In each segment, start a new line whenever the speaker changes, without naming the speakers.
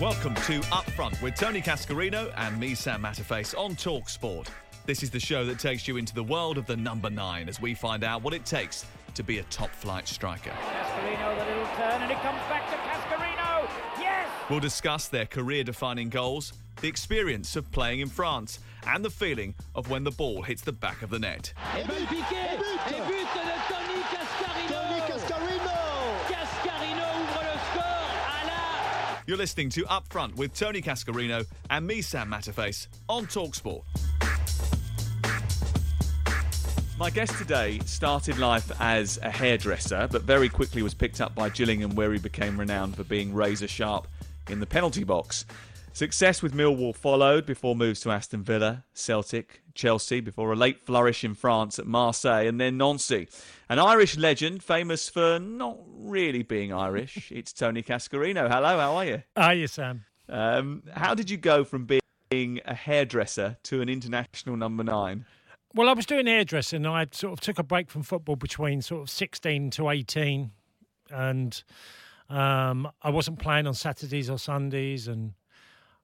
Welcome to Upfront with Tony Cascarino and me, Sam Matterface, on Talk Sport. This is the show that takes you into the world of the number nine as we find out what it takes to be a top flight striker.
Cascarino, the little turn, and it comes back to Cascarino. Yes!
We'll discuss their career defining goals, the experience of playing in France, and the feeling of when the ball hits the back of the net.
Et
You're listening to Upfront with Tony Cascarino and me, Sam Matterface, on Talksport. My guest today started life as a hairdresser, but very quickly was picked up by Gillingham, where he became renowned for being razor sharp in the penalty box. Success with Millwall followed before moves to Aston Villa, Celtic, Chelsea, before a late flourish in France at Marseille and then Nancy. An Irish legend, famous for not really being Irish. it's Tony Cascarino. Hello, how are you?
Are you, Sam?
Um, how did you go from being a hairdresser to an international number nine?
Well, I was doing hairdressing. I sort of took a break from football between sort of 16 to 18. And um, I wasn't playing on Saturdays or Sundays. And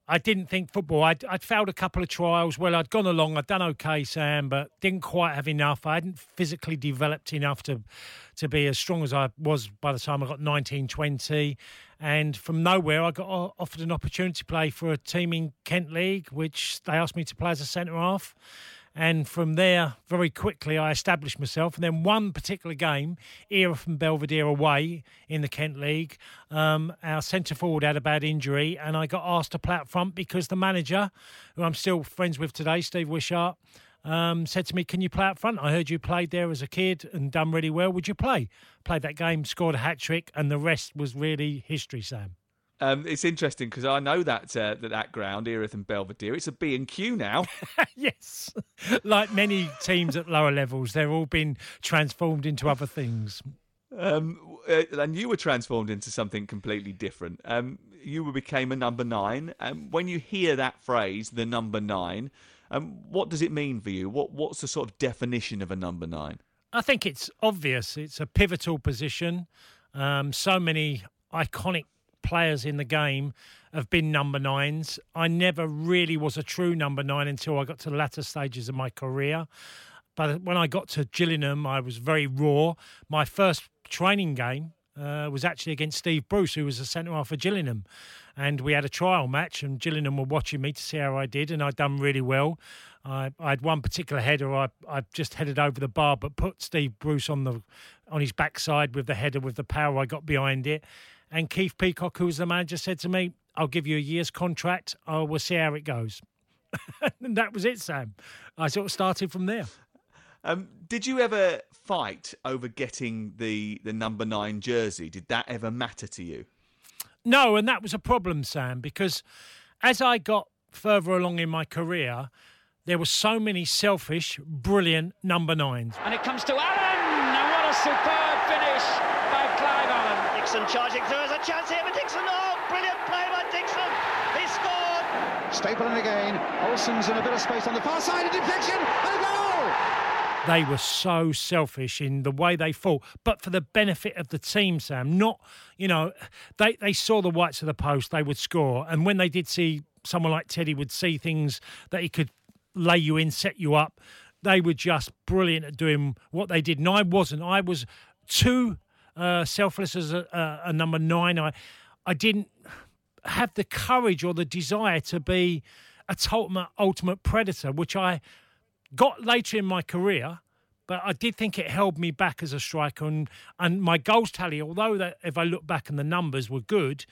I didn't think football. I'd, I'd failed a couple of trials. Well, I'd gone along. I'd done okay, Sam, but didn't quite have enough. I hadn't physically developed enough to to be as strong as I was by the time I got 19, 20. And from nowhere, I got offered an opportunity to play for a team in Kent League, which they asked me to play as a centre half. And from there, very quickly, I established myself. And then one particular game, Erith from Belvedere away in the Kent League, um, our centre forward had a bad injury, and I got asked to play up front because the manager, who I'm still friends with today, Steve Wishart, um, said to me, Can you play up front? I heard you played there as a kid and done really well. Would you play? Played that game, scored a hat trick, and the rest was really history, Sam.
Um, it's interesting because I know that, uh, that that ground, Erith and Belvedere, it's a B and Q now.
yes. Like many teams at lower levels, they're all been transformed into other things.
Um, uh, and you were transformed into something completely different. Um, you became a number nine. Um, when you hear that phrase, the number nine, um, what does it mean for you? What What's the sort of definition of a number nine?
I think it's obvious. It's a pivotal position. Um, so many iconic players in the game have been number nines. I never really was a true number nine until I got to the latter stages of my career. But when I got to Gillingham, I was very raw. My first training game uh, was actually against Steve Bruce, who was a centre half for Gillingham. And we had a trial match, and Gillingham were watching me to see how I did, and I'd done really well. I, I had one particular header, I, I just headed over the bar, but put Steve Bruce on the on his backside with the header, with the power I got behind it. And Keith Peacock, who was the manager, said to me, I'll give you a year's contract. Oh, we'll see how it goes. and that was it, Sam. I sort of started from there.
Um, did you ever fight over getting the, the number nine jersey? Did that ever matter to you?
No, and that was a problem, Sam, because as I got further along in my career, there were so many selfish, brilliant number nines.
And it comes to Allen! And what a superb finish by Clive Allen.
Dixon charging through as a chance here for Dixon. Oh, brilliant play by Dixon. He scored.
Stapleton again. Olsen's in a bit of space on the far side. A deflection and a goal.
They were so selfish in the way they fought, but for the benefit of the team, Sam. Not, you know, they, they saw the whites of the post, they would score. And when they did see someone like Teddy would see things that he could lay you in, set you up, they were just brilliant at doing what they did. And I wasn't. I was too uh, selfless as a, a, a number nine. I, I didn't have the courage or the desire to be a ultimate, ultimate predator, which I got later in my career. But I did think it held me back as a striker, and, and my goals tally, although that if I look back and the numbers were good,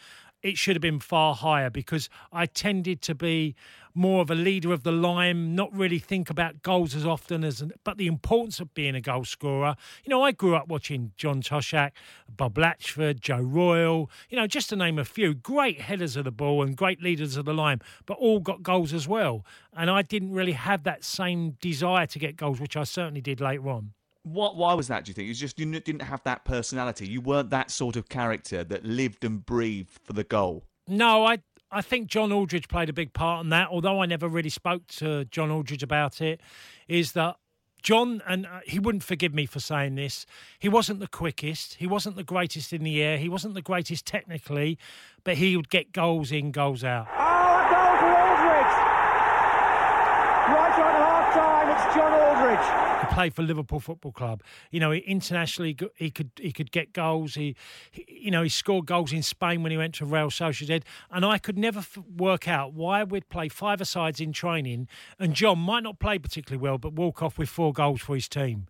it should have been far higher because I tended to be more of a leader of the line, not really think about goals as often as, but the importance of being a goal scorer. You know, I grew up watching John Toshack, Bob Latchford, Joe Royle, you know, just to name a few great headers of the ball and great leaders of the line, but all got goals as well. And I didn't really have that same desire to get goals, which I certainly did later on.
What? Why was that? Do you think? It's just you didn't have that personality. You weren't that sort of character that lived and breathed for the goal.
No, I I think John Aldridge played a big part in that. Although I never really spoke to John Aldridge about it, is that John, and uh, he wouldn't forgive me for saying this, he wasn't the quickest, he wasn't the greatest in the air, he wasn't the greatest technically, but he would get goals in, goals out.
Oh, a goal for Aldridge! Right on half time, it's John Aldridge.
He played for Liverpool Football Club. You know, internationally he could he could get goals. He, he you know, he scored goals in Spain when he went to Real Sociedad, and I could never f- work out why we'd play five sides in training, and John might not play particularly well, but walk off with four goals for his team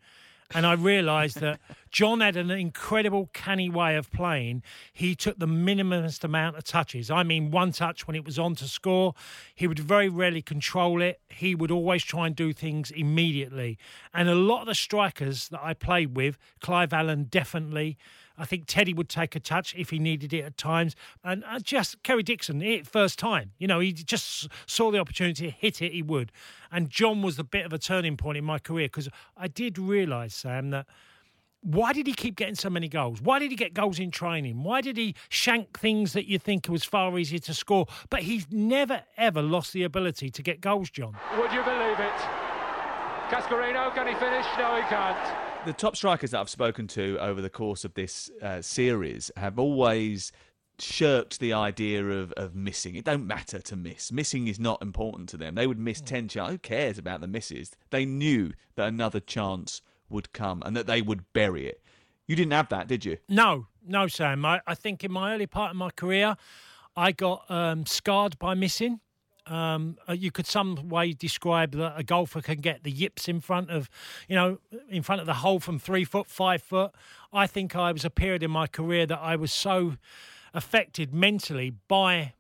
and I realised that John had an incredible canny way of playing. He took the minimumest amount of touches. I mean, one touch when it was on to score. He would very rarely control it. He would always try and do things immediately. And a lot of the strikers that I played with, Clive Allen definitely. I think Teddy would take a touch if he needed it at times. And uh, just Kerry Dixon, it first time. You know, he just saw the opportunity, hit it, he would. And John was the bit of a turning point in my career because I did realise, Sam, that why did he keep getting so many goals? Why did he get goals in training? Why did he shank things that you think was far easier to score? But he's never, ever lost the ability to get goals, John.
Would you believe it? Cascarino, can he finish? No, he can't
the top strikers that I've spoken to over the course of this uh, series have always shirked the idea of, of missing. It don't matter to miss. Missing is not important to them. They would miss 10 chances. Who cares about the misses? They knew that another chance would come and that they would bury it. You didn't have that, did you?
No, no, Sam. I, I think in my early part of my career, I got um, scarred by missing. Um, uh, you could some way describe that a golfer can get the yips in front of, you know, in front of the hole from three foot, five foot. I think I was a period in my career that I was so affected mentally by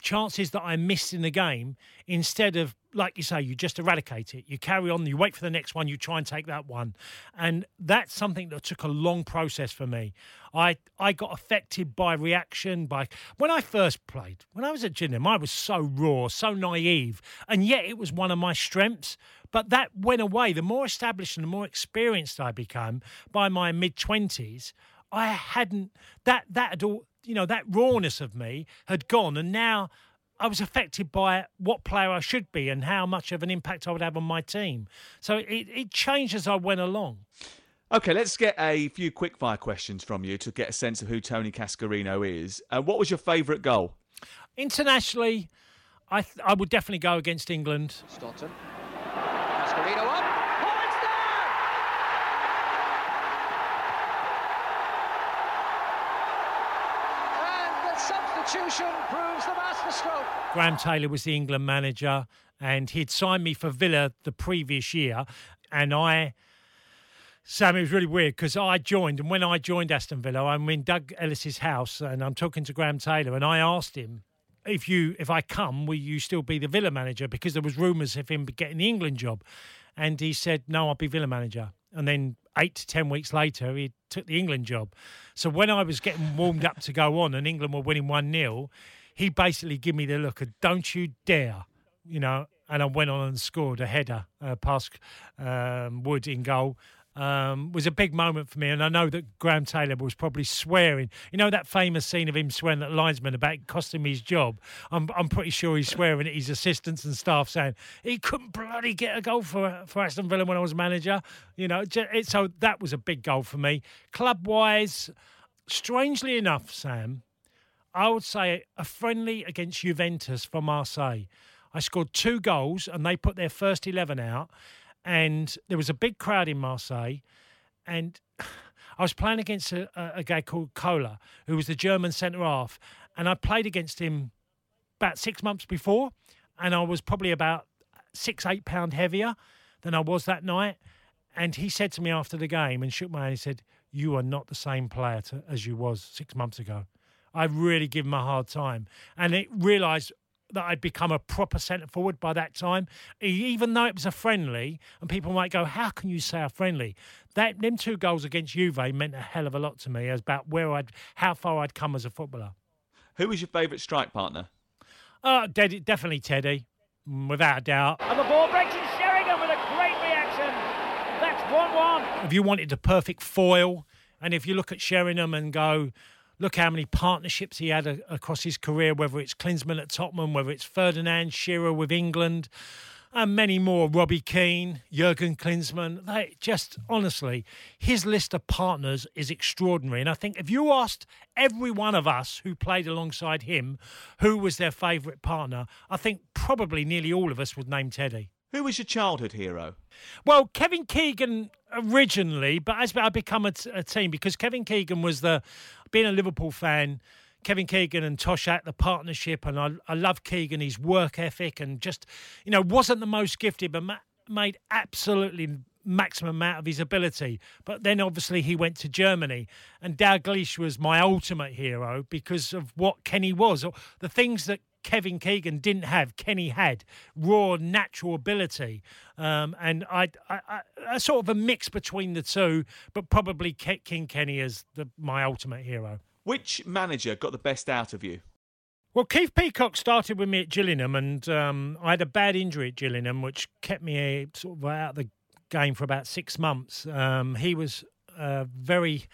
chances that I missed in the game instead of, like you say, you just eradicate it. You carry on, you wait for the next one, you try and take that one. And that's something that took a long process for me. I, I got affected by reaction, by when I first played, when I was at Gillingham, I was so raw, so naive, and yet it was one of my strengths. But that went away. The more established and the more experienced I became by my mid 20s, I hadn't that that had all you know, that rawness of me had gone, and now I was affected by what player I should be and how much of an impact I would have on my team. So it, it changed as I went along.
Okay, let's get a few quickfire questions from you to get a sense of who Tony Cascarino is. Uh, what was your favourite goal?
Internationally, I th- I would definitely go against England.
Staunton. Cascarino up. substitution proves the masterstroke.
Graham Taylor was the England manager, and he'd signed me for Villa the previous year, and I. Sam, it was really weird because I joined, and when I joined Aston Villa, I'm in Doug Ellis's house, and I'm talking to Graham Taylor, and I asked him if you if I come, will you still be the Villa manager? Because there was rumours of him getting the England job, and he said no, I'll be Villa manager. And then eight to ten weeks later, he took the England job. So when I was getting warmed up to go on and England were winning 1 0, he basically gave me the look of, don't you dare, you know. And I went on and scored a header uh, past um, Wood in goal um, was a big moment for me. And I know that Graham Taylor was probably swearing. You know that famous scene of him swearing at linesman about costing me his job? I'm, I'm pretty sure he's swearing at his assistants and staff saying he couldn't bloody get a goal for, for Aston Villa when I was manager. You know, so that was a big goal for me. Club wise, strangely enough, Sam, I would say a friendly against Juventus for Marseille. I scored two goals and they put their first 11 out and there was a big crowd in Marseille, and I was playing against a, a, a guy called Kohler, who was the German centre half, and I played against him about six months before, and I was probably about six, eight pound heavier than I was that night. And he said to me after the game and shook my hand, he said, You are not the same player to, as you was six months ago. I really give him a hard time. And it realised that I'd become a proper centre forward by that time. Even though it was a friendly, and people might go, How can you say a friendly? That them two goals against Juve meant a hell of a lot to me as about where I'd how far I'd come as a footballer.
Who was your favourite strike partner?
Uh, definitely Teddy, without a doubt.
And the ball breaks in Sheringham with a great reaction. That's 1 1.
If you wanted the perfect foil, and if you look at Sheringham and go, look how many partnerships he had a, across his career, whether it's Klinsmann at Tottenham, whether it's Ferdinand Shearer with England, and many more. Robbie Keane, Jurgen Klinsmann. They just honestly, his list of partners is extraordinary. And I think if you asked every one of us who played alongside him who was their favourite partner, I think probably nearly all of us would name Teddy.
Who was your childhood hero?
Well, Kevin Keegan originally, but as I become a, t- a team because Kevin Keegan was the being a Liverpool fan Kevin Keegan and Toshack, the partnership, and I, I love Keegan, his work ethic, and just, you know, wasn't the most gifted, but ma- made absolutely maximum amount of his ability. But then obviously he went to Germany, and Dalglish was my ultimate hero because of what Kenny was. or The things that Kevin Keegan didn't have, Kenny had raw natural ability, um, and I, I, I, a sort of a mix between the two, but probably Ke- King Kenny as the, my ultimate hero.
Which manager got the best out of you?
Well, Keith Peacock started with me at Gillingham, and um, I had a bad injury at Gillingham, which kept me uh, sort of out of the game for about six months. Um, he was uh, very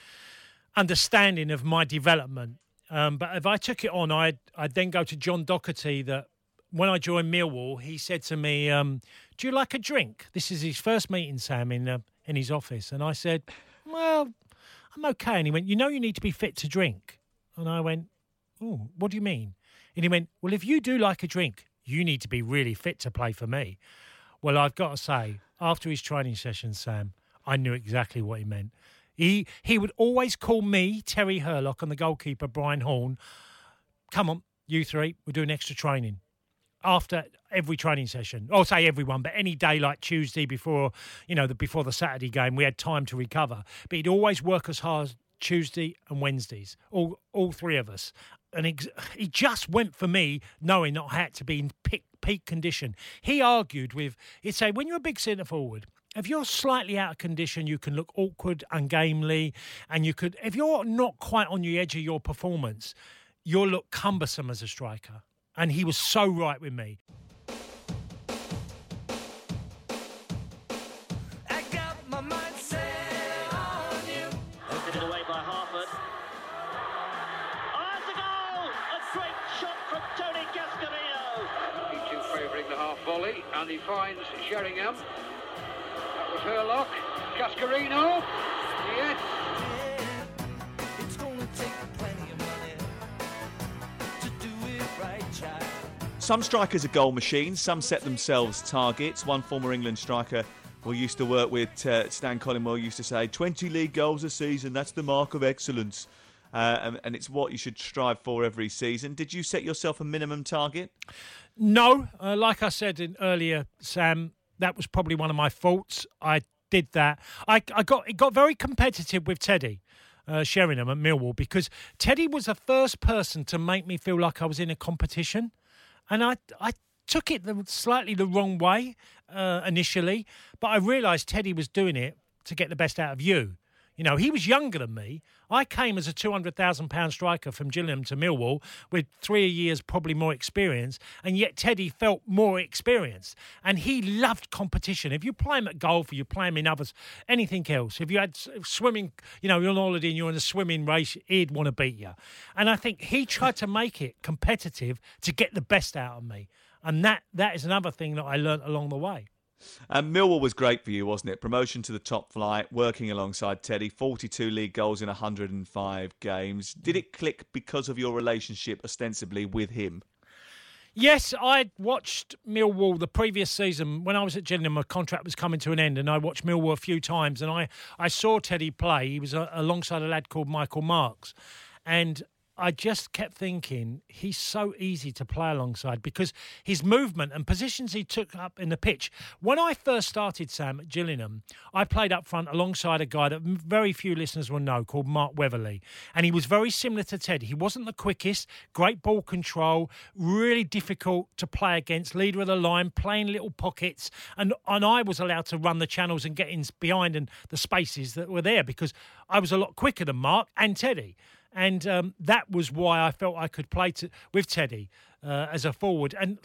understanding of my development. Um, but if I took it on, I'd, I'd then go to John Docherty. That when I joined Millwall, he said to me, um, "Do you like a drink?" This is his first meeting, Sam, in uh, in his office, and I said, "Well, I'm okay. And he went, You know, you need to be fit to drink. And I went, Oh, what do you mean? And he went, Well, if you do like a drink, you need to be really fit to play for me. Well, I've got to say, after his training session, Sam, I knew exactly what he meant. He he would always call me, Terry Hurlock, and the goalkeeper, Brian Horne. Come on, you three, we're doing extra training after every training session. I'll say everyone, but any day like Tuesday before, you know, the before the Saturday game, we had time to recover. But he'd always work as hard Tuesday and Wednesdays, all all three of us. And he, he just went for me, knowing that I had to be in peak, peak condition. He argued with, he'd say, when you're a big centre forward, if you're slightly out of condition, you can look awkward, ungamely, and you could, if you're not quite on the edge of your performance, you'll look cumbersome as a striker. And he was so right with me.
Volley and he finds Sheringham. That was Hurlock. Cascarino. Yes.
Some strikers are goal machines, some set themselves targets. One former England striker we used to work with, uh, Stan Collymore, used to say 20 league goals a season, that's the mark of excellence. Uh, and, and, it's what you should strive for every season. Did you set yourself a minimum target?
No. Uh, like I said in earlier, Sam, that was probably one of my faults. I did that. I, I got it got very competitive with Teddy. Uh, Sheringham at Millwall because Teddy was the first person to make me feel like I was in a competition and I I took it the, slightly the wrong way uh, initially, but I realised Teddy was doing it to get the best out of you. You know, he was younger than me. I came as a £200,000 striker from Gillingham to Millwall with three years probably more experience, and yet Teddy felt more experienced. And he loved competition. If you play him at golf or you play him in others, anything else, if you had swimming, you know, you're on holiday and you're in a swimming race, he'd want to beat you. And I think he tried to make it competitive to get the best out of me. And that that is another thing that I learnt along the way.
And Millwall was great for you, wasn't it? Promotion to the top flight, working alongside Teddy, 42 league goals in 105 games. Did it click because of your relationship ostensibly with him?
Yes, I watched Millwall the previous season when I was at Gillingham. My contract was coming to an end, and I watched Millwall a few times. And I, I saw Teddy play. He was a, alongside a lad called Michael Marks, and I just kept thinking he's so easy to play alongside because his movement and positions he took up in the pitch. When I first started Sam at Gillingham, I played up front alongside a guy that very few listeners will know called Mark Weatherly. And he was very similar to Ted. He wasn't the quickest, great ball control, really difficult to play against, leader of the line, playing little pockets. And, and I was allowed to run the channels and get in behind and the spaces that were there because I was a lot quicker than Mark and Teddy and um, that was why I felt I could play to, with Teddy uh, as a forward. And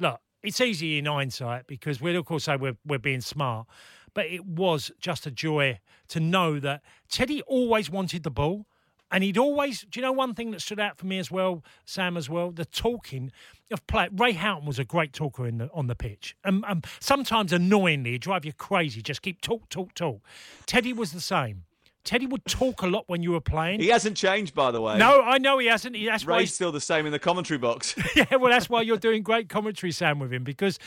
look, it's easy in hindsight because we'd of course say we're we're being smart, but it was just a joy to know that Teddy always wanted the ball. And he'd always, do you know one thing that stood out for me as well, Sam as well? The talking of play. Ray Houghton was a great talker in the, on the pitch. Um, um, sometimes annoyingly, drive you crazy. Just keep talk, talk, talk. Teddy was the same. Teddy would talk a lot when you were playing.
He hasn't changed, by the way.
No, I know he hasn't. That's
Ray's why still the same in the commentary box.
yeah, well, that's why you're doing great commentary, Sam, with him because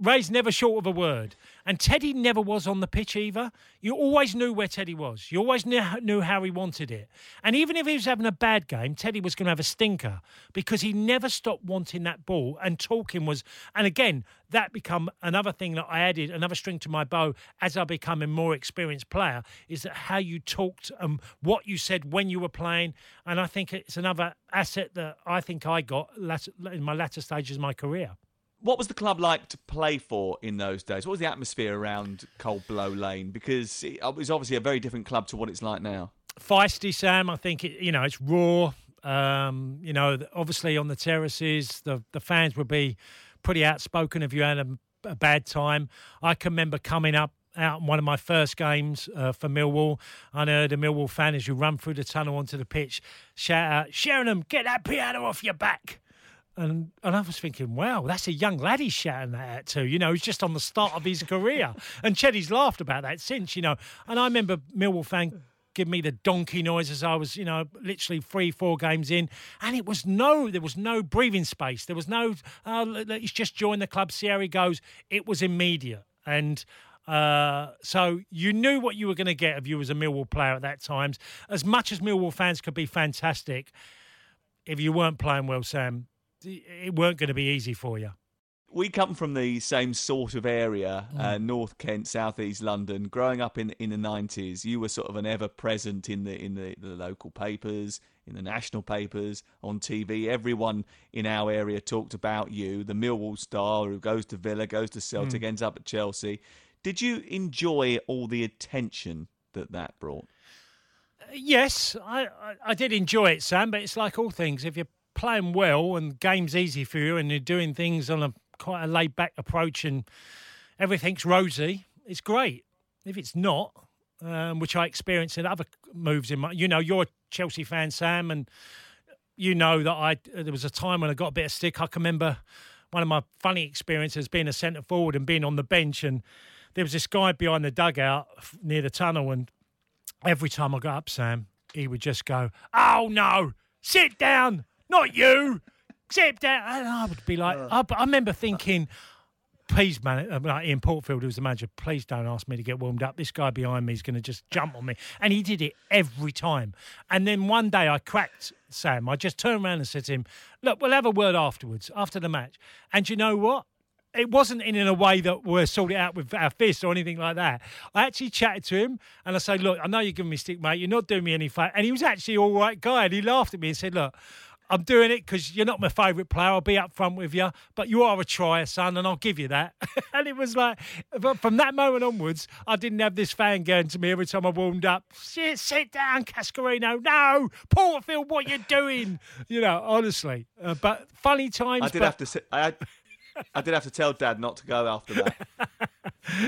Ray's never short of a word. And Teddy never was on the pitch either. You always knew where Teddy was. You always knew how he wanted it. And even if he was having a bad game, Teddy was going to have a stinker because he never stopped wanting that ball. And talking was, and again, that become another thing that I added, another string to my bow as I become a more experienced player, is that how you talked and what you said when you were playing. And I think it's another asset that I think I got in my latter stages of my career.
What was the club like to play for in those days? What was the atmosphere around Cold Blow Lane? Because it was obviously a very different club to what it's like now.
Feisty, Sam. I think it, you know it's raw. Um, you know, obviously on the terraces, the the fans would be pretty outspoken if you had a, a bad time. I can remember coming up out in one of my first games uh, for Millwall. I heard a Millwall fan as you run through the tunnel onto the pitch shout out, Sheringham, get that piano off your back. And and I was thinking, wow, that's a young lad he's shouting that at too. You know, he's just on the start of his career. And Teddy's laughed about that since, you know. And I remember Millwall fan give me the donkey noise as I was, you know, literally three, four games in, and it was no, there was no breathing space. There was no, uh, he's just joined the club. See how he goes. It was immediate, and uh, so you knew what you were going to get if you was a Millwall player at that time. As much as Millwall fans could be fantastic, if you weren't playing well, Sam, it weren't going to be easy for you.
We come from the same sort of area, mm. uh, North Kent, Southeast London. Growing up in in the nineties, you were sort of an ever present in the in the, the local papers, in the national papers, on TV. Everyone in our area talked about you, the Millwall star who goes to Villa, goes to Celtic, mm. ends up at Chelsea. Did you enjoy all the attention that that brought?
Yes, I, I, I did enjoy it, Sam. But it's like all things: if you're playing well and game's easy for you and you're doing things on a quite a laid back approach and everything's rosy, it's great. If it's not, um, which I experienced in other moves in my, you know, you're a Chelsea fan, Sam, and you know that I there was a time when I got a bit of stick. I can remember one of my funny experiences being a centre forward and being on the bench, and there was this guy behind the dugout near the tunnel, and every time I got up, Sam, he would just go, "Oh no, sit down." Not you. Except that, and I would be like, uh. I, I remember thinking, please, man, uh, like Ian Porterfield, who was the manager, please don't ask me to get warmed up. This guy behind me is going to just jump on me. And he did it every time. And then one day I cracked Sam. I just turned around and said to him, look, we'll have a word afterwards, after the match. And you know what? it wasn't in, in a way that we're sorted out with our fists or anything like that. I actually chatted to him and I said, Look, I know you're giving me stick, mate. You're not doing me any favour. And he was actually all right guy. And he laughed at me and said, Look, I'm doing it because you're not my favourite player. I'll be up front with you, but you are a trier, son, and I'll give you that. and it was like, from that moment onwards, I didn't have this fan going to me every time I warmed up. Sit, sit down, Cascarino. No, Porterfield, what you're doing? You know, honestly. Uh, but funny times.
I did
but...
have to. Sit, I, I did have to tell Dad not to go after that.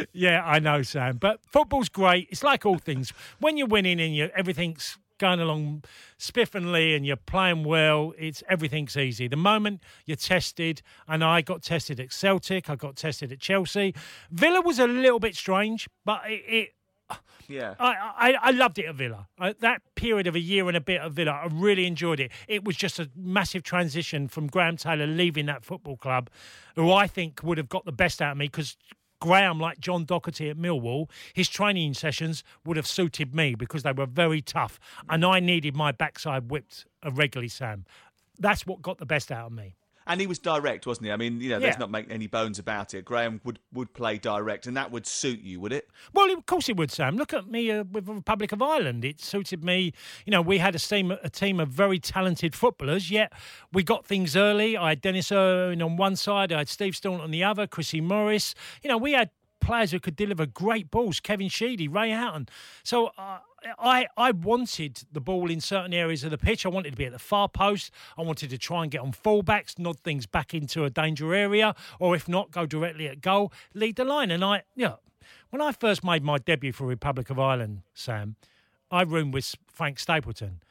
yeah, I know, Sam. But football's great. It's like all things. When you're winning and you everything's going along spiffingly and you're playing well, it's everything's easy. The moment you're tested, and I got tested at Celtic, I got tested at Chelsea. Villa was a little bit strange, but it, it
Yeah.
I, I, I loved it at Villa. I, that period of a year and a bit at Villa, I really enjoyed it. It was just a massive transition from Graham Taylor leaving that football club, who I think would have got the best out of me because Graham, like John Docherty at Millwall, his training sessions would have suited me because they were very tough. And I needed my backside whipped regularly, Sam. That's what got the best out of me.
And he was direct, wasn't he? I mean, you know,
Yeah.
let's not make any bones about it. Graham would, would play direct, and that would suit you, would it?
Well, of course it would, Sam. Look at me uh, with the Republic of Ireland. It suited me. You know, we had a team, a team of very talented footballers, yet we got things early. I had Denis Irwin on one side, I had Steve Staunton on the other, Chrissy Morris. You know, we had players who could deliver great balls. Kevin Sheedy, Ray Houghton. So uh, I I wanted the ball in certain areas of the pitch. I wanted to be at the far post. I wanted to try and get on fullbacks, nod things back into a danger area, or if not, go directly at goal, lead the line. And I, yeah, when I first made my debut for Republic of Ireland, Sam, I roomed with Frank Stapleton.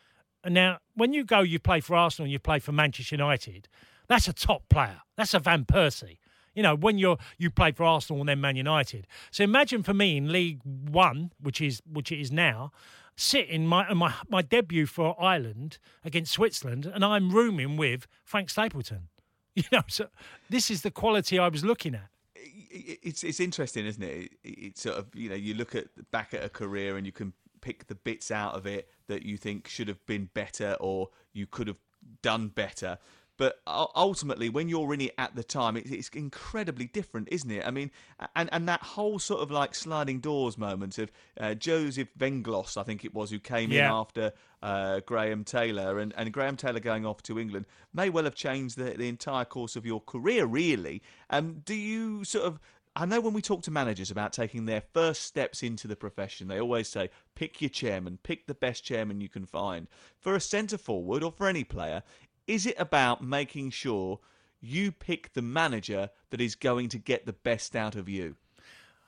And now, when you go, you play for Arsenal, and you play for Manchester United. That's a top player. That's a Van Persie. You know, when you're you play for Arsenal and then Man United. So imagine for me in League One, which is which it is now, sitting my my my debut for Ireland against Switzerland, and I'm rooming with Frank Stapleton. You know, so this is the quality I was looking at.
It's it's interesting, isn't it? It- It's sort of you know you look at back at a career and you can pick the bits out of it that you think should have been better or you could have done better. But ultimately, when you're in it at the time, it- it's incredibly different, isn't it? I mean, and and that whole sort of like sliding doors moment of uh, Joseph Venglos, I think it was, who came in after uh, Graham Taylor, and, and Graham Taylor going off to England may well have changed the, the entire course of your career, really. Um, do you sort of. I know when we talk to managers about taking their first steps into the profession, they always say, pick your chairman, pick the best chairman you can find. For a centre forward or for any player, is it about making sure you pick the manager that is going to get the best out of you?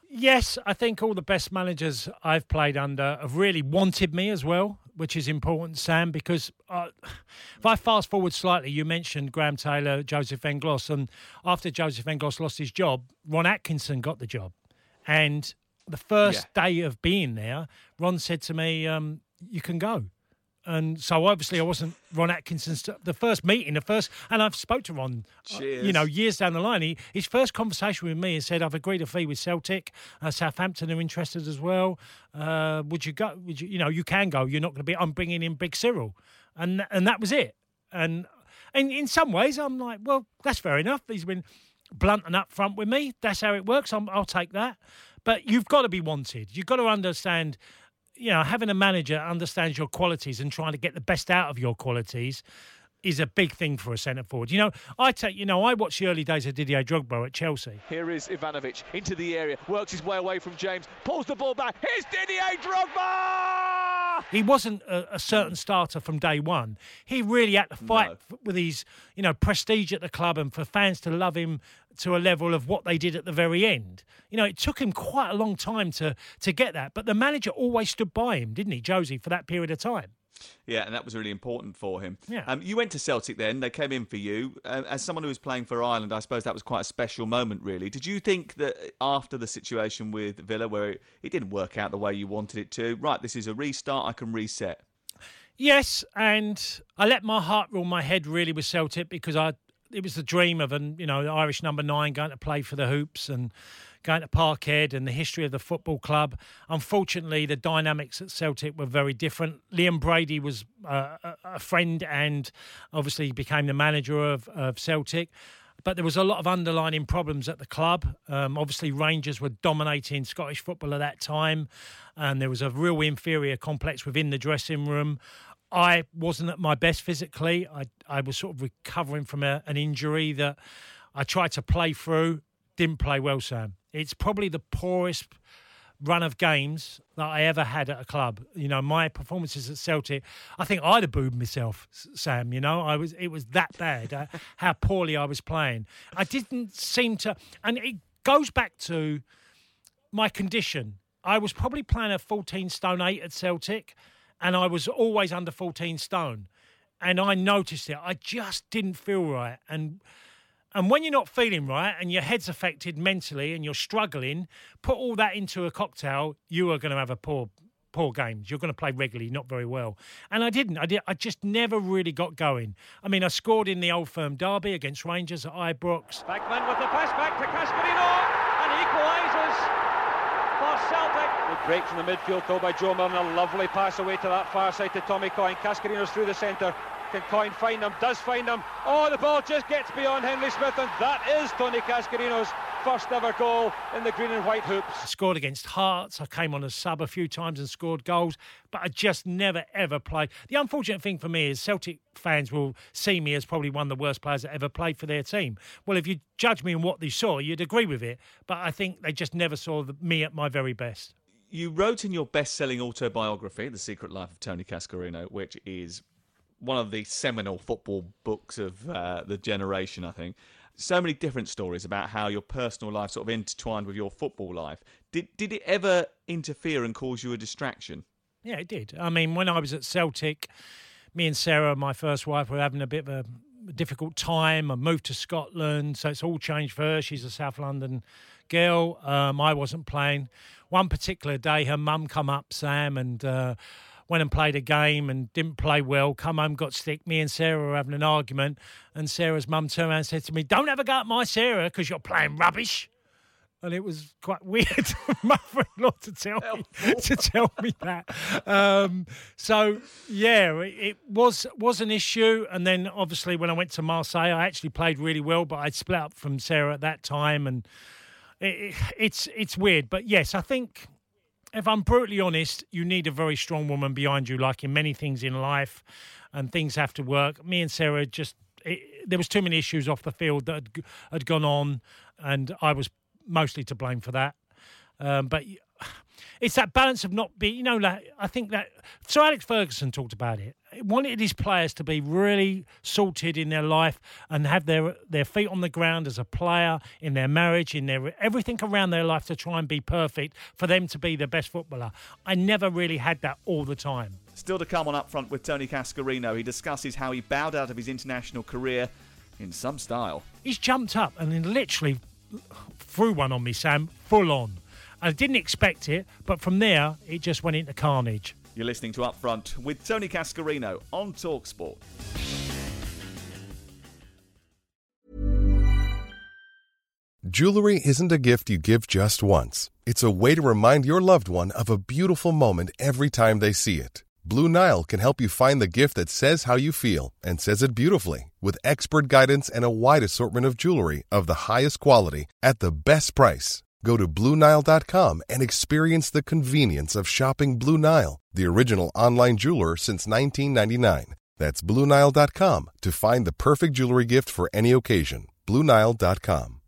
Yes, I think all the best managers I've played under have really wanted me as well, which is important, Sam, because uh, if I fast forward slightly, you mentioned Graham Taylor, Joseph Venglos, and after Joseph Venglos lost his job, Ron Atkinson got the job. And the first day of being there, Ron said to me, um, You can go. And so obviously I wasn't Ron Atkinson's the first meeting, the first, and I've spoke to Ron, uh,
Cheers.
you know, years down the line. He, his first conversation with me, he said, "I've agreed a fee with Celtic. Uh, Southampton are interested as well. Uh, would you go? Would you? You know, you can go. You're not going to be. I'm bringing in Big Cyril, and and that was it. And and in some ways, I'm like, well, that's fair enough. He's been blunt and upfront with me. That's how it works. I'm, I'll take that. But you've got to be wanted. You've got to understand you know, having a manager understands your qualities and trying to get the best out of your qualities is a big thing for a centre forward. You know, I take, you know, I watched the early days of Didier Drogba at Chelsea.
Here is Ivanovic into the area, works his way away from James, pulls the ball back. Here's Didier Drogba!
He wasn't a, a certain starter from day one. He really had to fight f- with his, you know, prestige at the club and for fans to love him to a level of what they did at the very end. You know, it took him quite a long time to to get that, but the manager always stood by him, didn't he, Jose, for that period of time?
Yeah, and that was really important for him.
Yeah.
Um, you went to Celtic then, they came in for you. Uh, as someone who was playing for Ireland, I suppose that was quite a special moment, really. Did you think that after the situation with Villa, where it, it didn't work out the way you wanted it to, right, this is a restart, I can reset?
Yes, and I let my heart rule my head really with Celtic because I it was the dream of an you know Irish number nine going to play for the hoops and going to Parkhead and the history of the football club. Unfortunately, the dynamics at Celtic were very different. Liam Brady was uh, a- friend and obviously became the manager of, of Celtic. But there was a lot of underlining problems at the club. Um, obviously, Rangers were dominating Scottish football at that time, and there was a real inferior complex within the dressing room. I wasn't at my best physically. I I was sort of recovering from a, an injury that I tried to play through. Didn't play well, Sam. It's probably the poorest run of games that I ever had at a club. You know, my performances at Celtic, I think I'd have booed myself, Sam. You know, I was it was that bad uh, how poorly I was playing. I didn't seem to, and it goes back to my condition. I was probably playing at 14 stone 8 at Celtic and I was always under 14 stone. And I noticed it. I just didn't feel right. And And when you're not feeling right and your head's affected mentally and you're struggling, put all that into a cocktail, you are going to have a poor poor games. You're going to play regularly, not very well. And I didn't. I did. I just never really got going. I mean, I scored in the Old Firm derby against Rangers at Ibrox.
Backman with the pass back to Cascarino and equalises for Celtic.
Good break from the midfield though by Joe Miller. A lovely pass away to that far side to Tommy Coyne. Cascarino's through the centre. Can Coyne find him? Does find him. Oh, the ball just gets beyond Henry Smith, and that is Tony Cascarino's first ever goal in the green and white hoops.
I scored against Hearts. I came on as sub a few times and scored goals, but I just never ever played. The unfortunate thing for me is Celtic fans will see me as probably one of the worst players that ever played for their team. Well, if you judge me on what they saw, you'd agree with it, but I think they just never saw the, me at my very best.
You wrote in your best selling autobiography, The Secret Life of Tony Cascarino, which is one of the seminal football books of uh, the generation, I think. So many different stories about how your personal life sort of intertwined with your football life. Did did it ever interfere and cause you a distraction?
Yeah, it did. I mean, when I was at Celtic, me and Sarah, my first wife, were having a bit of a difficult time. I moved to Scotland, so it's all changed for her. She's a South London girl. Um, I wasn't playing. One particular day, her mum come up, Sam, and. Uh, went and played a game and didn't play well. Come home, got sick. Me and Sarah were having an argument, and Sarah's mum turned around and said to me, "Don't ever go at my Sarah because you're playing rubbish." And it was quite weird for mother-in-law to tell me to tell me that. Um, so yeah, it, it was was an issue. And then obviously when I went to Marseille, I actually played really well, but I'd split up from Sarah at that time, and it, it's it's weird. But yes, I think if I'm brutally honest, you need a very strong woman behind you, like in many things in life, and things have to work. Me and Sarah just it, there was too many issues off the field that had, had gone on, and I was mostly to blame for that. Um, but it's that balance of not being, you know, like, I think that Sir Alex Ferguson talked about it. He wanted his players to be really sorted in their life and have their their feet on the ground as a player in their marriage, in their everything around their life to try and be perfect for them to be the best footballer. I never really had that all the time.
Still to come on up front with Tony Cascarino. He discusses how he bowed out of his international career in some style.
He's jumped up and then literally threw one on me, Sam, full on. I didn't expect it, but from there, it just went into carnage.
You're listening to Upfront with Tony Cascarino on Talksport.
Jewelry isn't a gift you give just once. It's a way to remind your loved one of a beautiful moment every time they see it. Blue Nile can help you find the gift that says how you feel and says it beautifully with expert guidance and a wide assortment of jewelry of the highest quality at the best price. Go to BlueNile.com and experience the convenience of shopping Blue Nile, the original online jeweler since 1999. That's BlueNile.com to find the perfect jewelry gift for any occasion. BlueNile.com.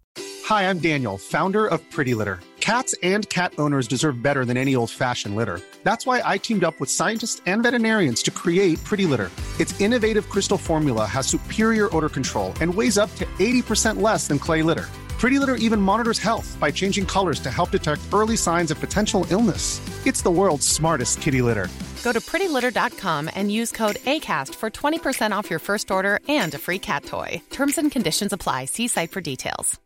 Hi, I'm Daniel, founder of Pretty Litter. Cats and cat owners deserve better than any old fashioned litter. That's why I teamed up with scientists and veterinarians to create Pretty Litter. Its innovative crystal formula has superior odor control and weighs up to 80% less than clay litter. Pretty Litter even monitors health by changing colors to help detect early signs of potential illness. It's the world's smartest kitty litter.
Go to prettylitter.com and use code ACAST for 20% off your first order and a free cat toy. Terms and conditions apply. See site for details.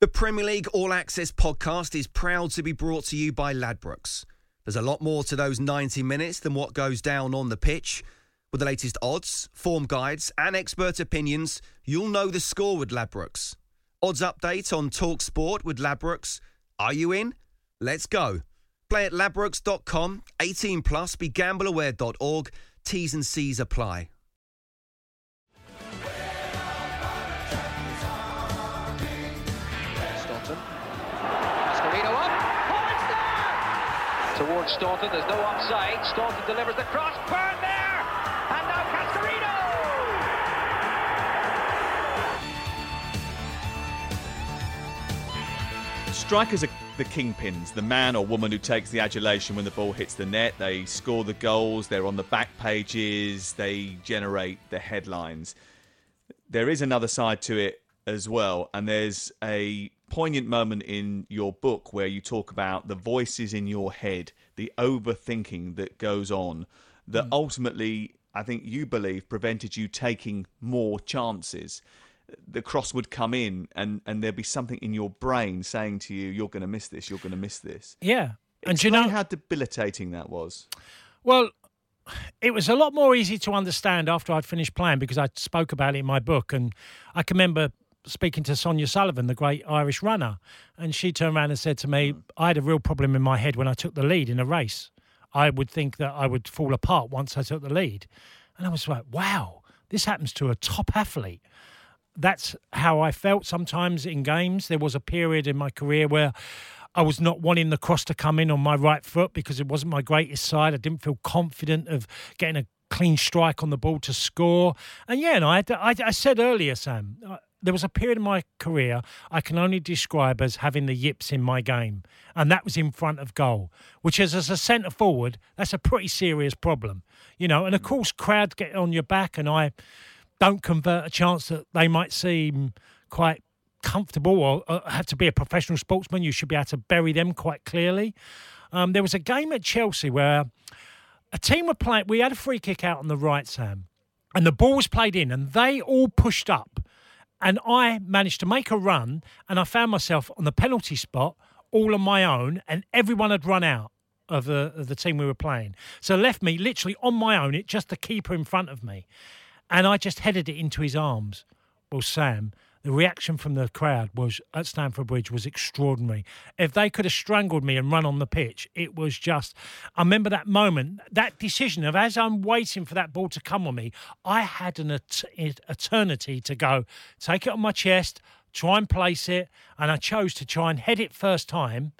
The Premier League All Access podcast is proud to be brought to you by Ladbrokes. There's a lot more to those 90 minutes than what goes down on the pitch. With the latest odds, form guides, and expert opinions, you'll know the score with Ladbrokes. Odds update on Talk Sport with Ladbrokes. Are you in? Let's go. Play at ladbrokes.com, 18 plus, begambleaware.org. T's and C's apply.
Towards Staunton, there's no offside. Staunton delivers the cross. Burn there!
Strikers are the kingpins, the man or woman who takes the adulation when the ball hits the net. They score the goals, they're on the back pages, they generate the headlines. There is another side to it as well, and there's a poignant moment in your book where you talk about the voices in your head, the overthinking that goes on, that hmm. ultimately I think you believe prevented you taking more chances. The cross would come in, and, and there'd be something in your brain saying to you, "You're going to miss this. You're going to miss this."
Yeah,
and do you know how debilitating that was?
Well, it was a lot more easy to understand after I'd finished playing because I spoke about it in my book, and I can remember speaking to Sonia O'Sullivan, the great Irish runner, and she turned around and said to me, hmm. I had a real problem in my head when I took the lead in a race. I would think that I would fall apart once I took the lead. And I was like, wow, this happens to a top athlete. That's how I felt sometimes in games. There was a period in my career where I was not wanting the cross to come in on my right foot because it wasn't my greatest side. I didn't feel confident of getting a clean strike on the ball to score. And yeah, and I, I, I said earlier, Sam, uh, there was a period in my career I can only describe as having the yips in my game, and that was in front of goal, which is as a centre forward, that's a pretty serious problem, you know. And of course, crowds get on your back, and I don't convert a chance that they might seem quite comfortable or, or have to be a professional sportsman. You should be able to bury them quite clearly. Um, there was a game at Chelsea where a team were playing. We had a free kick out on the right, Sam, and the ball was played in, and they all pushed up and I managed to make a run, and I found myself on the penalty spot all on my own, and everyone had run out of the, of the team we were playing. So left me literally on my own, it just the keeper in front of me. And I just headed it into his arms. Well, Sam, the reaction from the crowd was at Stamford Bridge was extraordinary. If they could have strangled me and run on the pitch, it was just. I remember that moment, that decision of as I'm waiting for that ball to come on me, I had an et- eternity to go. Take it on my chest, try and place it, and I chose to try and head it first time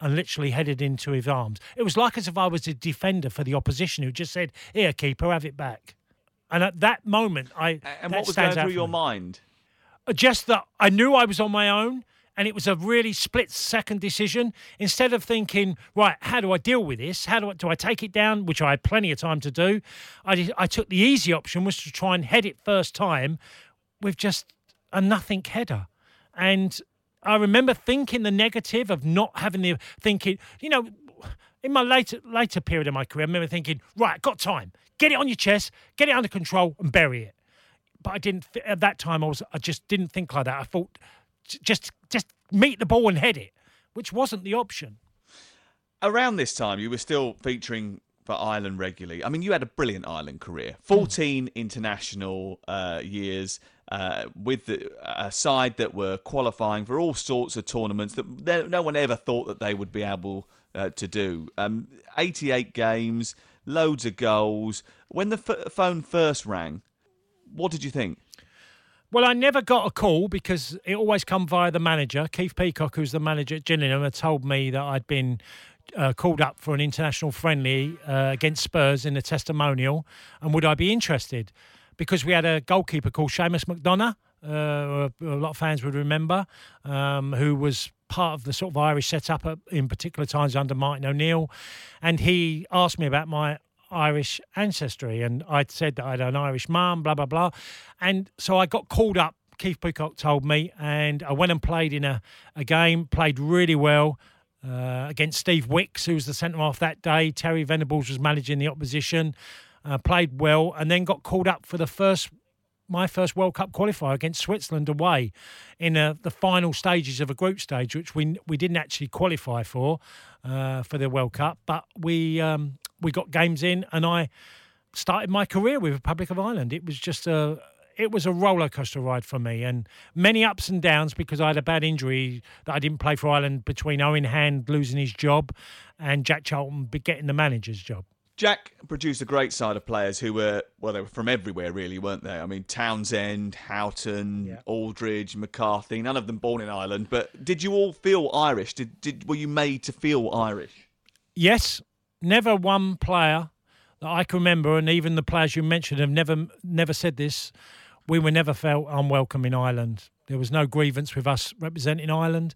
and literally headed into his arms. It was like as if I was a defender for the opposition who just said, "Here, keeper, have it back." And at that moment, I
and what was going through your mind?
Uh, just that I knew I was on my own and it was a really split second decision. Instead of thinking, right, how do I deal with this? How do I, do I take it down? Which I had plenty of time to do. I, did, I took the easy option, was to try and head it first time with just a nothing header. And I remember thinking the negative of not having the thinking, you know, in my later later period of my career, I remember thinking, right, got time, get it on your chest, get it under control, and bury it but I didn't at that time. I was I just didn't think like that. I thought just just meet the ball and head it, which wasn't the option.
Around this time, you were still featuring for Ireland regularly. I mean, you had a brilliant Ireland career, fourteen mm. international uh, years. Uh, with the, a side that were qualifying for all sorts of tournaments that no one ever thought that they would be able uh, to do. Um, 88 games, loads of goals. When the f- phone first rang, what did you think?
Well, I never got a call because it always come via the manager. Keith Peacock, who's the manager at Gillingham, had told me that I'd been uh, called up for an international friendly uh, against Spurs in the testimonial, and would I be interested? Because we had a goalkeeper called Seamus McDonagh, uh, a lot of fans would remember, um, who was part of the sort of Irish setup in particular times under Martin O'Neill, and he asked me about my Irish ancestry, and I'd said that I had an Irish mum, blah blah blah, and so I got called up. Keith Peacock told me, and I went and played in a, a game, played really well uh, against Steve Wicks, who was the centre half that day. Terry Venables was managing the opposition, uh, played well, and then got called up for the first my first World Cup qualifier against Switzerland away in uh, the final stages of a group stage, which we we didn't actually qualify for uh, for the World Cup, but we um, we got games in, and I started my career with Republic of Ireland. It was just a it was a roller coaster ride for me, and many ups and downs because I had a bad injury that I didn't play for Ireland between Eoin Hand losing his job and Jack Charlton getting the manager's job.
Jack produced a great side of players who were well, they were from everywhere, really, weren't they? I mean, Townsend, Houghton, yeah. Aldridge, McCarthy. None of them born in Ireland, but did you all feel Irish? Did did were you made to feel Irish?
Yes, never one player that I can remember, and even the players you mentioned have never never said this. We were never felt unwelcome in Ireland. There was no grievance with us representing Ireland.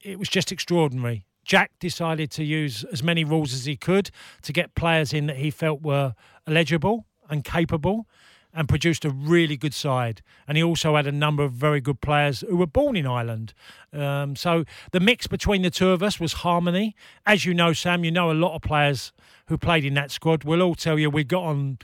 It was just extraordinary. Jack decided to use as many rules as he could to get players in that he felt were eligible and capable and produced a really good side. And he also had a number of very good players who were born in Ireland. Um, so the mix between the two of us was harmony. As you know, Sam, you know a lot of players who played in that squad We'll all tell you we got on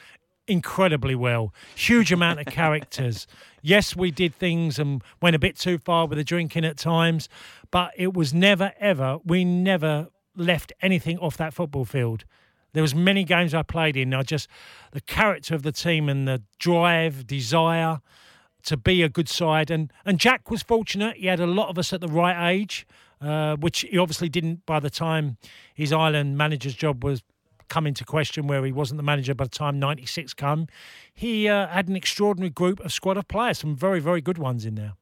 incredibly well. Huge amount of characters. Yes, we did things and went a bit too far with the drinking at times, but it was never ever. We never left anything off that football field. There was many games I played in. I just the character of the team and the drive, desire to be a good side. And and Jack was fortunate. He had a lot of us at the right age, uh, which he obviously didn't by the time his Ireland manager's job was come into question where he wasn't the manager by the time 96 come. He uh, had an extraordinary group of squad of players some very very good ones in there.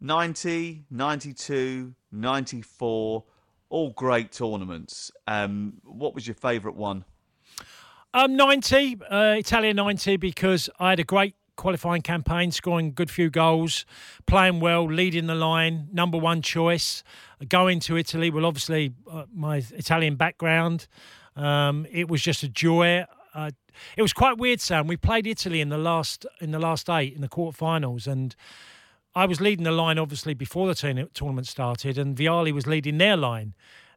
90 92 94 all great tournaments. Um, what was your favourite one?
Um, 90 uh, Italia 90 because i had a great qualifying campaign, scoring a good few goals, playing well, leading the line, number one choice. Going to Italy, well, obviously, uh, my Italian background, um, it was just a joy. Uh, it was quite weird, Sam. We played Italy in the last in the last eight in the quarterfinals, and I was leading the line obviously before the tournament started, and Vialli was leading their line,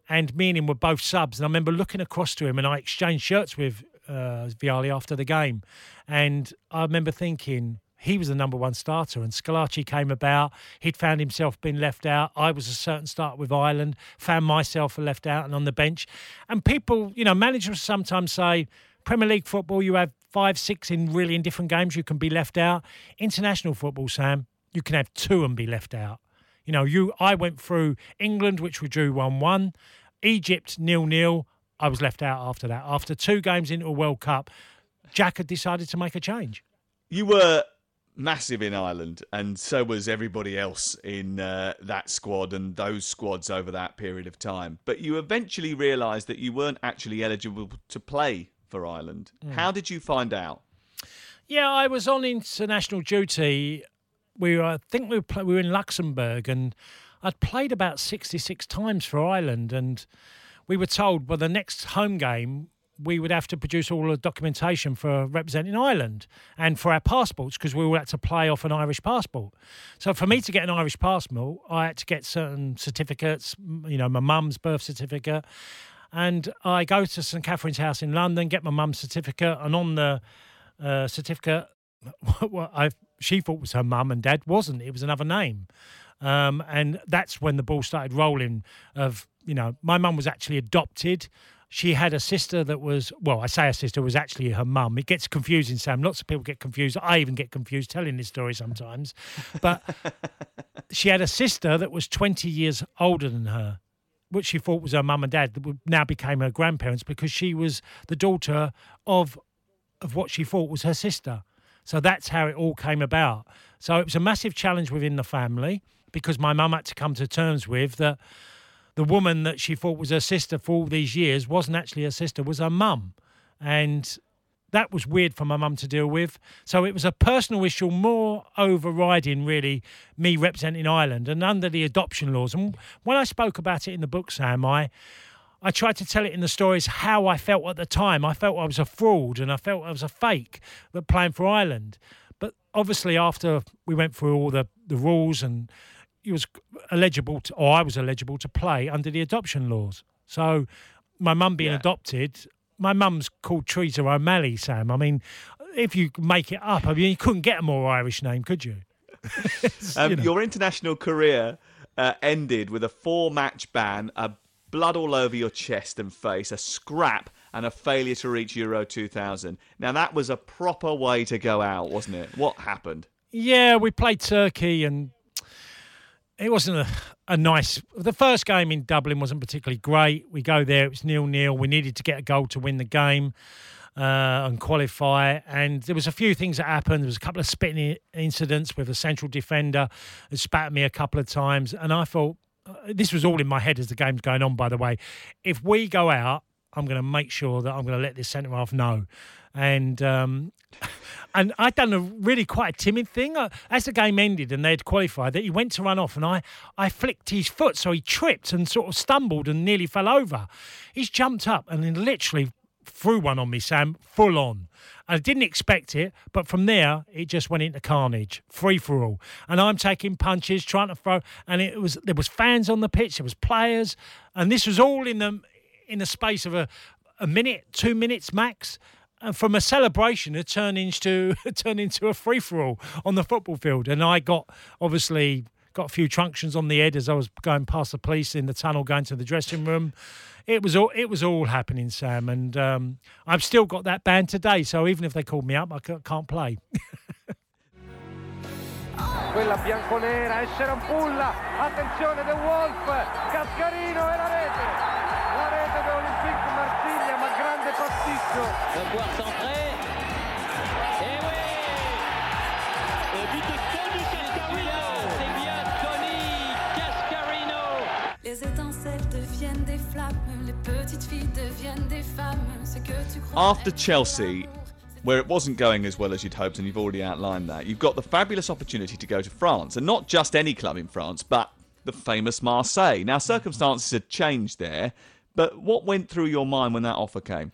and me and him were both subs. And I remember looking across to him, and I exchanged shirts with uh, Vialli after the game, and I remember thinking, he was the number one starter, and Schillaci came about. He'd found himself being left out. I was a certain start with Ireland, found myself left out and on the bench. And people, you know, managers sometimes say, Premier League football, you have five, six in really in different games, you can be left out. International football, Sam, you can have two and be left out. You know, you I went through England, which we drew 1 1, Egypt nil nil. I was left out after that. After two games into a World Cup, Jack had decided to make a change.
You were massive in Ireland, and so was everybody else in uh, that squad and those squads over that period of time. But you eventually realised that you weren't actually eligible to play for Ireland. Mm. How did you find out?
Yeah, I was on international duty. We were, I think we were, we were in Luxembourg, and I'd played about sixty-six times for Ireland, and we were told, well, the next home game we would have to produce all the documentation for representing Ireland and for our passports because we all had to play off an Irish passport. So for me to get an Irish passport, I had to get certain certificates, you know, my mum's birth certificate. And I go to St Catherine's House in London, get my mum's certificate, and on the uh, certificate, what I she thought was her mum and dad wasn't. It was another name. Um, and that's when the ball started rolling. Of you know, my mum was actually adopted she had a sister that was well i say a sister was actually her mum. It gets confusing sam. Lots of people get confused. I even get confused telling this story sometimes. But she had a sister that was 20 years older than her which she thought was her mum and dad that now became her grandparents because she was the daughter of of what she thought was her sister. So that's how it all came about. So it was a massive challenge within the family because my mum had to come to terms with that the woman that she thought was her sister for all these years wasn't actually her sister, was her mum. And that was weird for my mum to deal with. So it was a personal issue, more overriding really me representing Ireland and under the adoption laws. And when I spoke about it in the book, Sam, I I tried to tell it in the stories how I felt at the time. I felt I was a fraud and I felt I was a fake, but playing for Ireland. But obviously, after we went through all the, the rules and he was eligible to, or I was eligible to play under the adoption laws. So my mum being yeah. adopted, my mum's called Teresa O'Malley, Sam. I mean, if you make it up, I mean, you couldn't get a more Irish name, could you?
um, you know. Your international career uh, ended with a four match ban, a blood all over your chest and face, a scrap, and a failure to reach Euro 2000. Now, that was a proper way to go out, wasn't it? What happened?
Yeah, we played Turkey and it wasn't a, a nice. The first game in Dublin wasn't particularly great. We go there, it was nil nil. We needed to get a goal to win the game uh, and qualify. And there was a few things that happened. There was a couple of spitting incidents with a central defender who spat at me a couple of times. And I thought, uh, this was all in my head as the game's going on, by the way. If we go out, I'm going to make sure that I'm going to let this centre half know. And um, and I'd done a really quite a timid thing. Uh, as the game ended and they'd qualified, that he went to run off, and I, I flicked his foot, so he tripped and sort of stumbled and nearly fell over. He's jumped up and then literally threw one on me, Sam, full on. I didn't expect it, but from there it just went into carnage, free for all. And I'm taking punches, trying to throw, and it was there was fans on the pitch, there was players, and this was all in the in the space of a a minute, two minutes max and from a celebration, it turned into it turned into a free for all on the football field. And I got obviously got a few truncheons on the head as I was going past the police in the tunnel, going to the dressing room. It was all it was all happening, Sam, and um, I've still got that band today. So even if they called me up, I can't play.
quella bianconera attenzione Wolf Cascarino rete
va pouvoir centrer et oui le but de Tony Cascarino c'est bien Tony Cascarino
les étincelles deviennent des flammes les petites filles deviennent des femmes ce que tu
crois After Chelsea where it wasn't going as well as you'd hoped, and you've already outlined that. You've got the fabulous opportunity to go to France, and not just any club in France, but the famous Marseille. Now, circumstances had changed there, but what went through your mind when that offer came?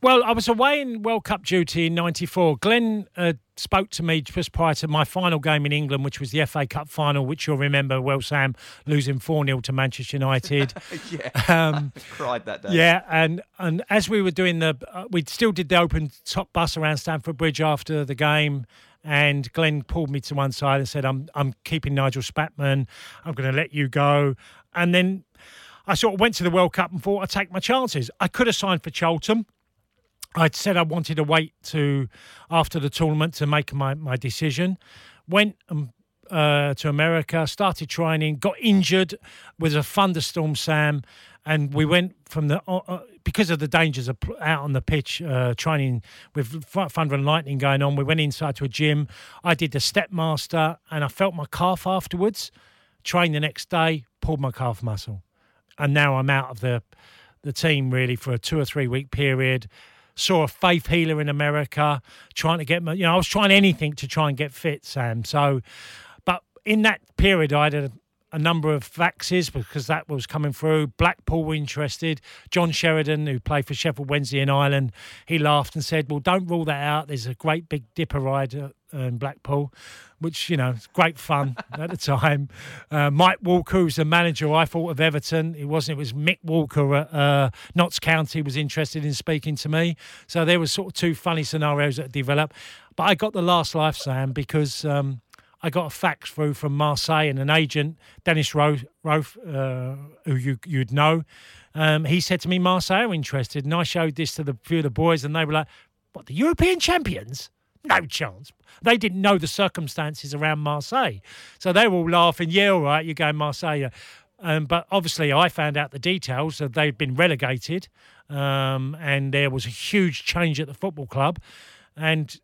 Well, I was away in World Cup duty in '94. Glenn uh, spoke to me just prior to my final game in England, which was the FA Cup final, which you'll remember well, Sam, losing 4 0 to Manchester United.
yeah. Um, cried that day.
Yeah. And, and as we were doing the, uh, we still did the open top bus around Stamford Bridge after the game. And Glenn pulled me to one side and said, I'm, I'm keeping Nigel Spackman. I'm going to let you go. And then I sort of went to the World Cup and thought I'd take my chances. I could have signed for Cheltenham. I'd said I wanted to wait to after the tournament to make my, my decision. Went um, uh, to America, started training, got injured with a thunderstorm, Sam, and we went from the uh, uh because of the dangers of out on the pitch uh, training with thunder and lightning going on. We went inside to a gym. I did the stepmaster, and I felt my calf afterwards. Trained the next day, pulled my calf muscle, and now I'm out of the the team really for a two or three week period saw a faith healer in America, trying to get, my, you know, I was trying anything to try and get fit, Sam. So, but in that period, I had a, a number of faxes because that was coming through. Blackpool were interested. John Sheridan, who played for Sheffield Wednesday in Ireland, he laughed and said, "Well, don't rule that out. There's a great big dipper ride uh, in Blackpool, which you know, great fun at the time." Uh, Mike Walker, who's the manager, I thought of Everton. It wasn't. It was Mick Walker at uh, Notts County was interested in speaking to me. So there was sort of two funny scenarios that developed. But I got the last life, Sam, because. Um, I got a fax through from Marseille and an agent, Dennis Roach, uh, who you, you'd know. Um, he said to me, Marseille are interested. And I showed this to the few of the boys, and they were like, What, the European champions? No chance. They didn't know the circumstances around Marseille. So they were all laughing, Yeah, all right, you're going Marseille. Um, but obviously, I found out the details that they'd been relegated um, and there was a huge change at the football club. And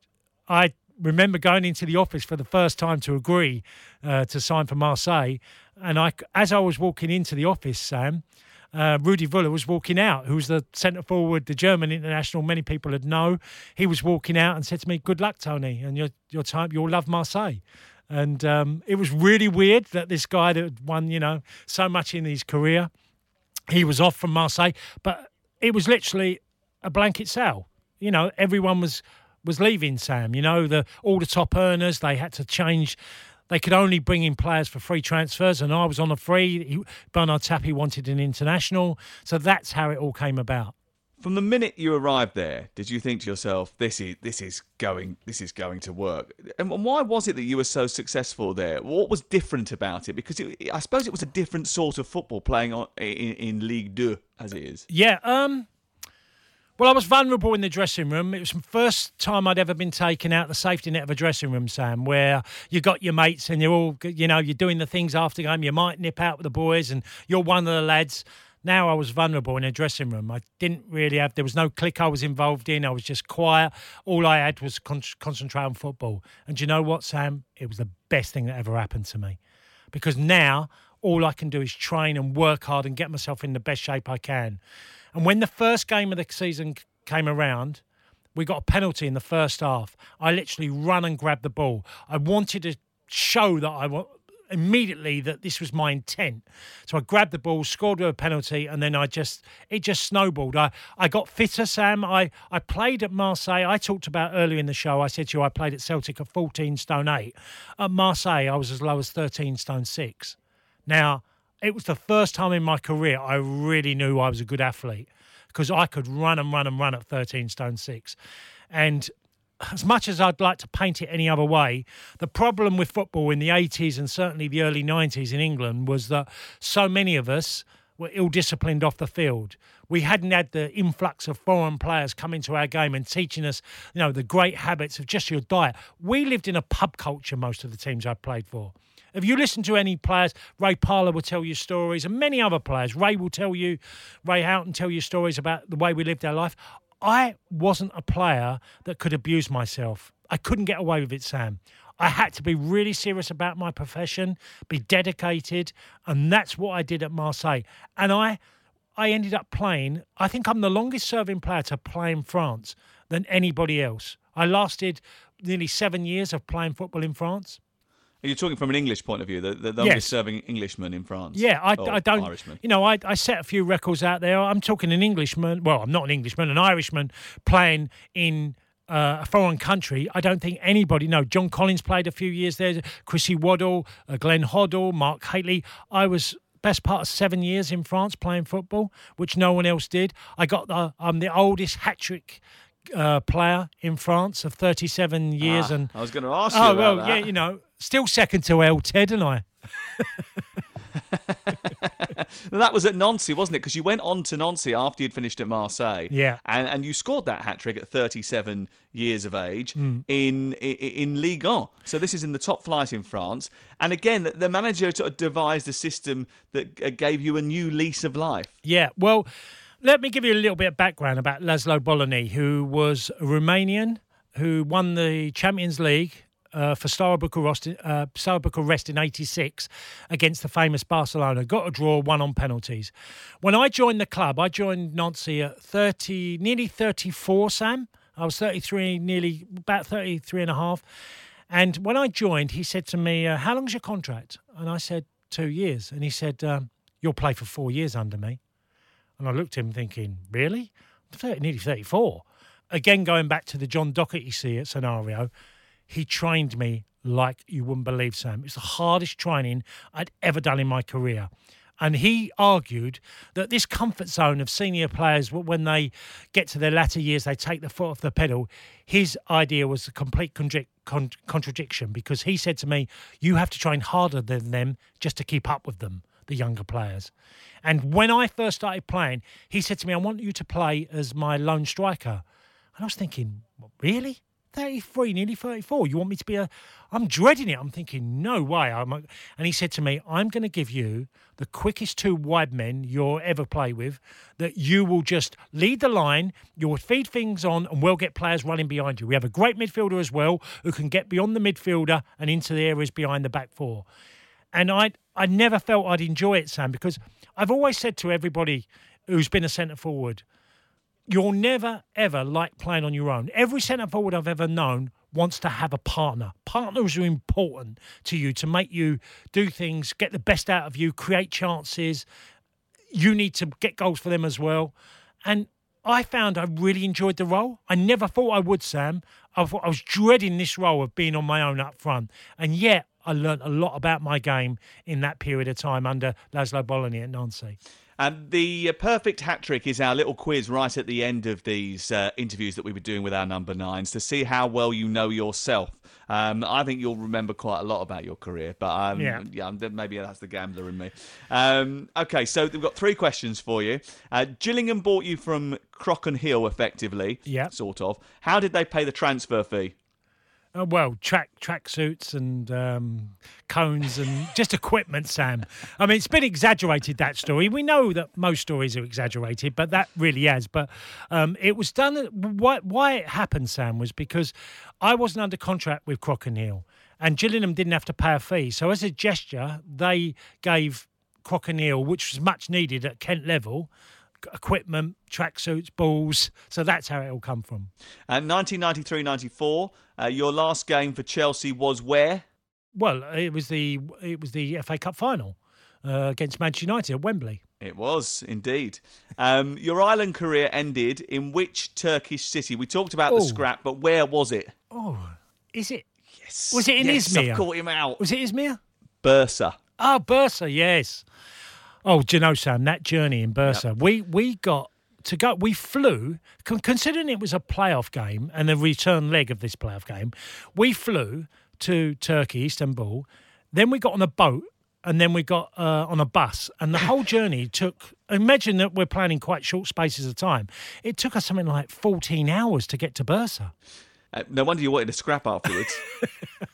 I remember going into the office for the first time to agree uh, to sign for Marseille. And I, as I was walking into the office, Sam, uh, Rudi Völler was walking out, who was the centre forward, the German international. Many people had know. He was walking out and said to me, "Good luck, Tony, and your your time. You'll love Marseille." And um, it was really weird that this guy that had won, you know, so much in his career, he was off from Marseille, but it was literally a blanket sale. You know, everyone was was leaving Sam. You know, the all the top earners they had to change. They could only bring in players for free transfers, and I was on a free. He, Bernard Tapie wanted an international, so that's how it all came about.
From the minute you arrived there, did you think to yourself, "This is this is going this is going to work"? And why was it that you were so successful there? What was different about it? Because it, I suppose it was a different sort of football playing on, in, in Ligue 2 as it is.
Yeah. Um, well, I was vulnerable in the dressing room. It was the first time I'd ever been taken out the safety net of a dressing room, Sam, where you got your mates and you're all, you know, you're doing the things after game. You might nip out with the boys and you're one of the lads. Now I was vulnerable in a dressing room. I didn't really have, there was no click I was involved in. I was just quiet. All I had was con- concentrate on football. And you know what, Sam? It was the best thing that ever happened to me. Because now all I can do is train and work hard and get myself in the best shape I can. And when the first game of the season came around, we got a penalty in the first half. I literally run and grabbed the ball. I wanted to show that I want immediately that this was my intent. So I grabbed the ball, scored with a penalty, and then I just it just snowballed. I, I got fitter, Sam. I, I played at Marseille. I talked about earlier in the show, I said to you I played at Celtic at 14 stone 8. At Marseille, I was as low as 13 stone 6. Now, it was the first time in my career I really knew I was a good athlete because I could run and run and run at 13 stone six. And as much as I'd like to paint it any other way, the problem with football in the 80s and certainly the early 90s in England was that so many of us were ill disciplined off the field. We hadn't had the influx of foreign players coming to our game and teaching us, you know, the great habits of just your diet. We lived in a pub culture, most of the teams I played for. If you listen to any players, Ray Parlour will tell you stories, and many other players. Ray will tell you, Ray Houghton tell you stories about the way we lived our life. I wasn't a player that could abuse myself. I couldn't get away with it, Sam. I had to be really serious about my profession, be dedicated, and that's what I did at Marseille. And I I ended up playing, I think I'm the longest serving player to play in France than anybody else. I lasted nearly 7 years of playing football in France.
You're talking from an English point of view, the, the longest
Yes.
serving Englishman in France.
Yeah, I, I don't.
Irishman.
You know, I, I set a few records out there. I'm talking an Englishman. Well, I'm not an Englishman, an Irishman playing in uh, a foreign country. I don't think anybody. No, John Collins played a few years there. Chrissy Waddle, uh, Glenn Hoddle, Mark Hateley. I was best part of seven years in France playing football, which no one else did. I got the. I'm the oldest hat trick. Uh, player in France of 37 years,
Ah,
and
I was going to ask you
oh
about
well,
that.
yeah, you know, still second to El Ted, and I.
That was at Nancy, wasn't it? Because you went on to Nancy after you'd finished at Marseille.
Yeah.
And, and you scored that hat trick at 37 years of age
Mm.
in, in in Ligue 1. So this is in the top flight in France. And again, the, manager sort of devised a system that uh, gave you a new lease of life.
Yeah, well, let me give you a little bit of background about László Bölöni, who was a Romanian who won the Champions League uh, for Steaua Bucharest, uh, Steaua Bucharest in 86 against the famous Barcelona. Got a draw, one on penalties. When I joined the club, I joined Nancy at 30, nearly 34, Sam. I was 33, nearly about 33 and a half. And when I joined, he said to me, uh, How long's your contract? And I said, Two years. And he said, um, You'll play for four years under me. And I looked at him thinking, really? I'm 30, nearly 34. Again, going back to the John Doherty scenario, he trained me like you wouldn't believe, Sam. It's the hardest training I'd ever done in my career. And he argued that this comfort zone of senior players, when they get to their latter years, they take the foot off the pedal. His idea was a complete contra- con- contradiction because he said to me, You have to train harder than them just to keep up with them, the younger players. And when I first started playing, he said to me, I want you to play as my lone striker. And I was thinking, really? 33, nearly 34. You want me to be a. I'm dreading it. I'm thinking, no way. I'm a, and he said to me, I'm going to give you the quickest two wide men you'll ever play with, that you will just lead the line, you'll feed things on, and we'll get players running behind you. We have a great midfielder as well who can get beyond the midfielder and into the areas behind the back four. And I, I never felt I'd enjoy it, Sam, because I've always said to everybody who's been a centre forward, you'll never ever like playing on your own. Every centre forward I've ever known wants to have a partner. Partners are important to you to make you do things, get the best out of you, create chances. You need to get goals for them as well. And I found I really enjoyed the role. I never thought I would, Sam. I thought I was dreading this role of being on my own up front. And yet I learnt a lot about my game in that period of time under László Bölöni at Nancy.
And the uh, perfect hat trick is our little quiz right at the end of these uh, interviews that we were doing with our number nines to see how well you know yourself. Um, I think you'll remember quite a lot about your career, but um,
Yeah.
yeah, maybe that's the gambler in me. Um, okay, so we've got three questions for you. Uh, Gillingham bought you from Crockenhill, effectively.
Yeah.
Sort of. How did they pay the transfer fee?
Uh, well, track track suits and um, cones and just equipment, Sam. I mean, it's been exaggerated that story. We know that most stories are exaggerated, but that really has. But um, it was done. Why, why it happened, Sam, was because I wasn't under contract with Crockenhill, and Gillingham didn't have to pay a fee. So as a gesture, they gave Crockenhill, which was much needed at Kent level, equipment, tracksuits, balls. So that's how it all come from.
Uh, 1993-94, uh, your last game for Chelsea was where?
Well, it was the it was the FA Cup final uh, against Manchester United at Wembley.
It was indeed. Um, your island career ended in which Turkish city? We talked about the
Oh.
scrap, but where was it?
Oh, is it? Yes. Was it in
Yes,
Izmir?
I've caught him out.
Was it Izmir?
Bursa.
Oh, Bursa, yes. Oh, do you know, Sam, that journey in Bursa, we, we got to go. We flew, con- considering it was a playoff game and the return leg of this playoff game. We flew to Turkey, Istanbul. Then we got on a boat and then we got uh, on a bus. And the whole journey took, imagine that we're planning quite short spaces of time. It took us something like 14 hours to get to Bursa.
Uh, no wonder you wanted to scrap afterwards.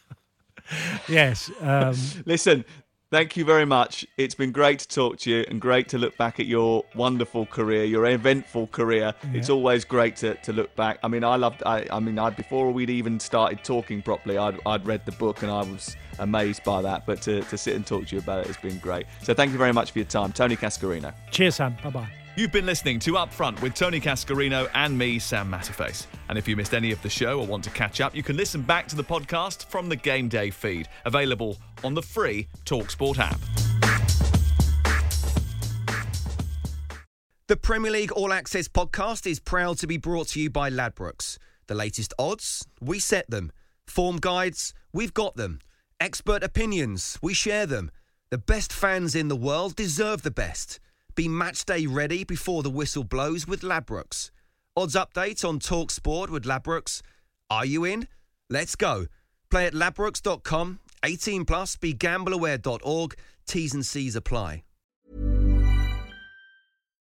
yes. Um,
Listen, thank you very much. It's been great to talk to you and great to look back at your wonderful career, your eventful career.
Yeah.
It's always great to, to look back. I mean, I loved. I, I mean, I before we'd even started talking properly, I'd, I'd read the book and I was amazed by that. But to, to sit and talk to you about it has been great. So thank you very much for your time, Tony Cascarino.
cheers, Sam. Bye bye.
You've been listening to Upfront with Tony Cascarino and me, Sam Matterface. And if you missed any of the show or want to catch up, you can listen back to the podcast from the Game Day feed, available on the free Talksport app.
The Premier League All Access podcast is proud to be brought to you by Ladbrokes. The latest odds, we set them. Form guides, we've got them. Expert opinions, we share them. The best fans in the world deserve the best. Be match day ready before the whistle blows with Ladbrokes. Odds update on Talk Sport with Ladbrokes. Are you in? Let's go. Play at ladbrokes.com. 18 plus. be gambleaware.org. T's and C's apply.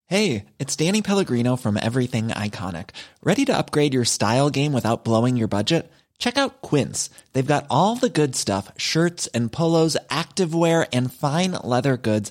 Hey, it's Danny Pellegrino from Everything Iconic. Ready to upgrade your style game without blowing your budget? Check out Quince. They've got all the good stuff shirts and polos, activewear, and fine leather goods,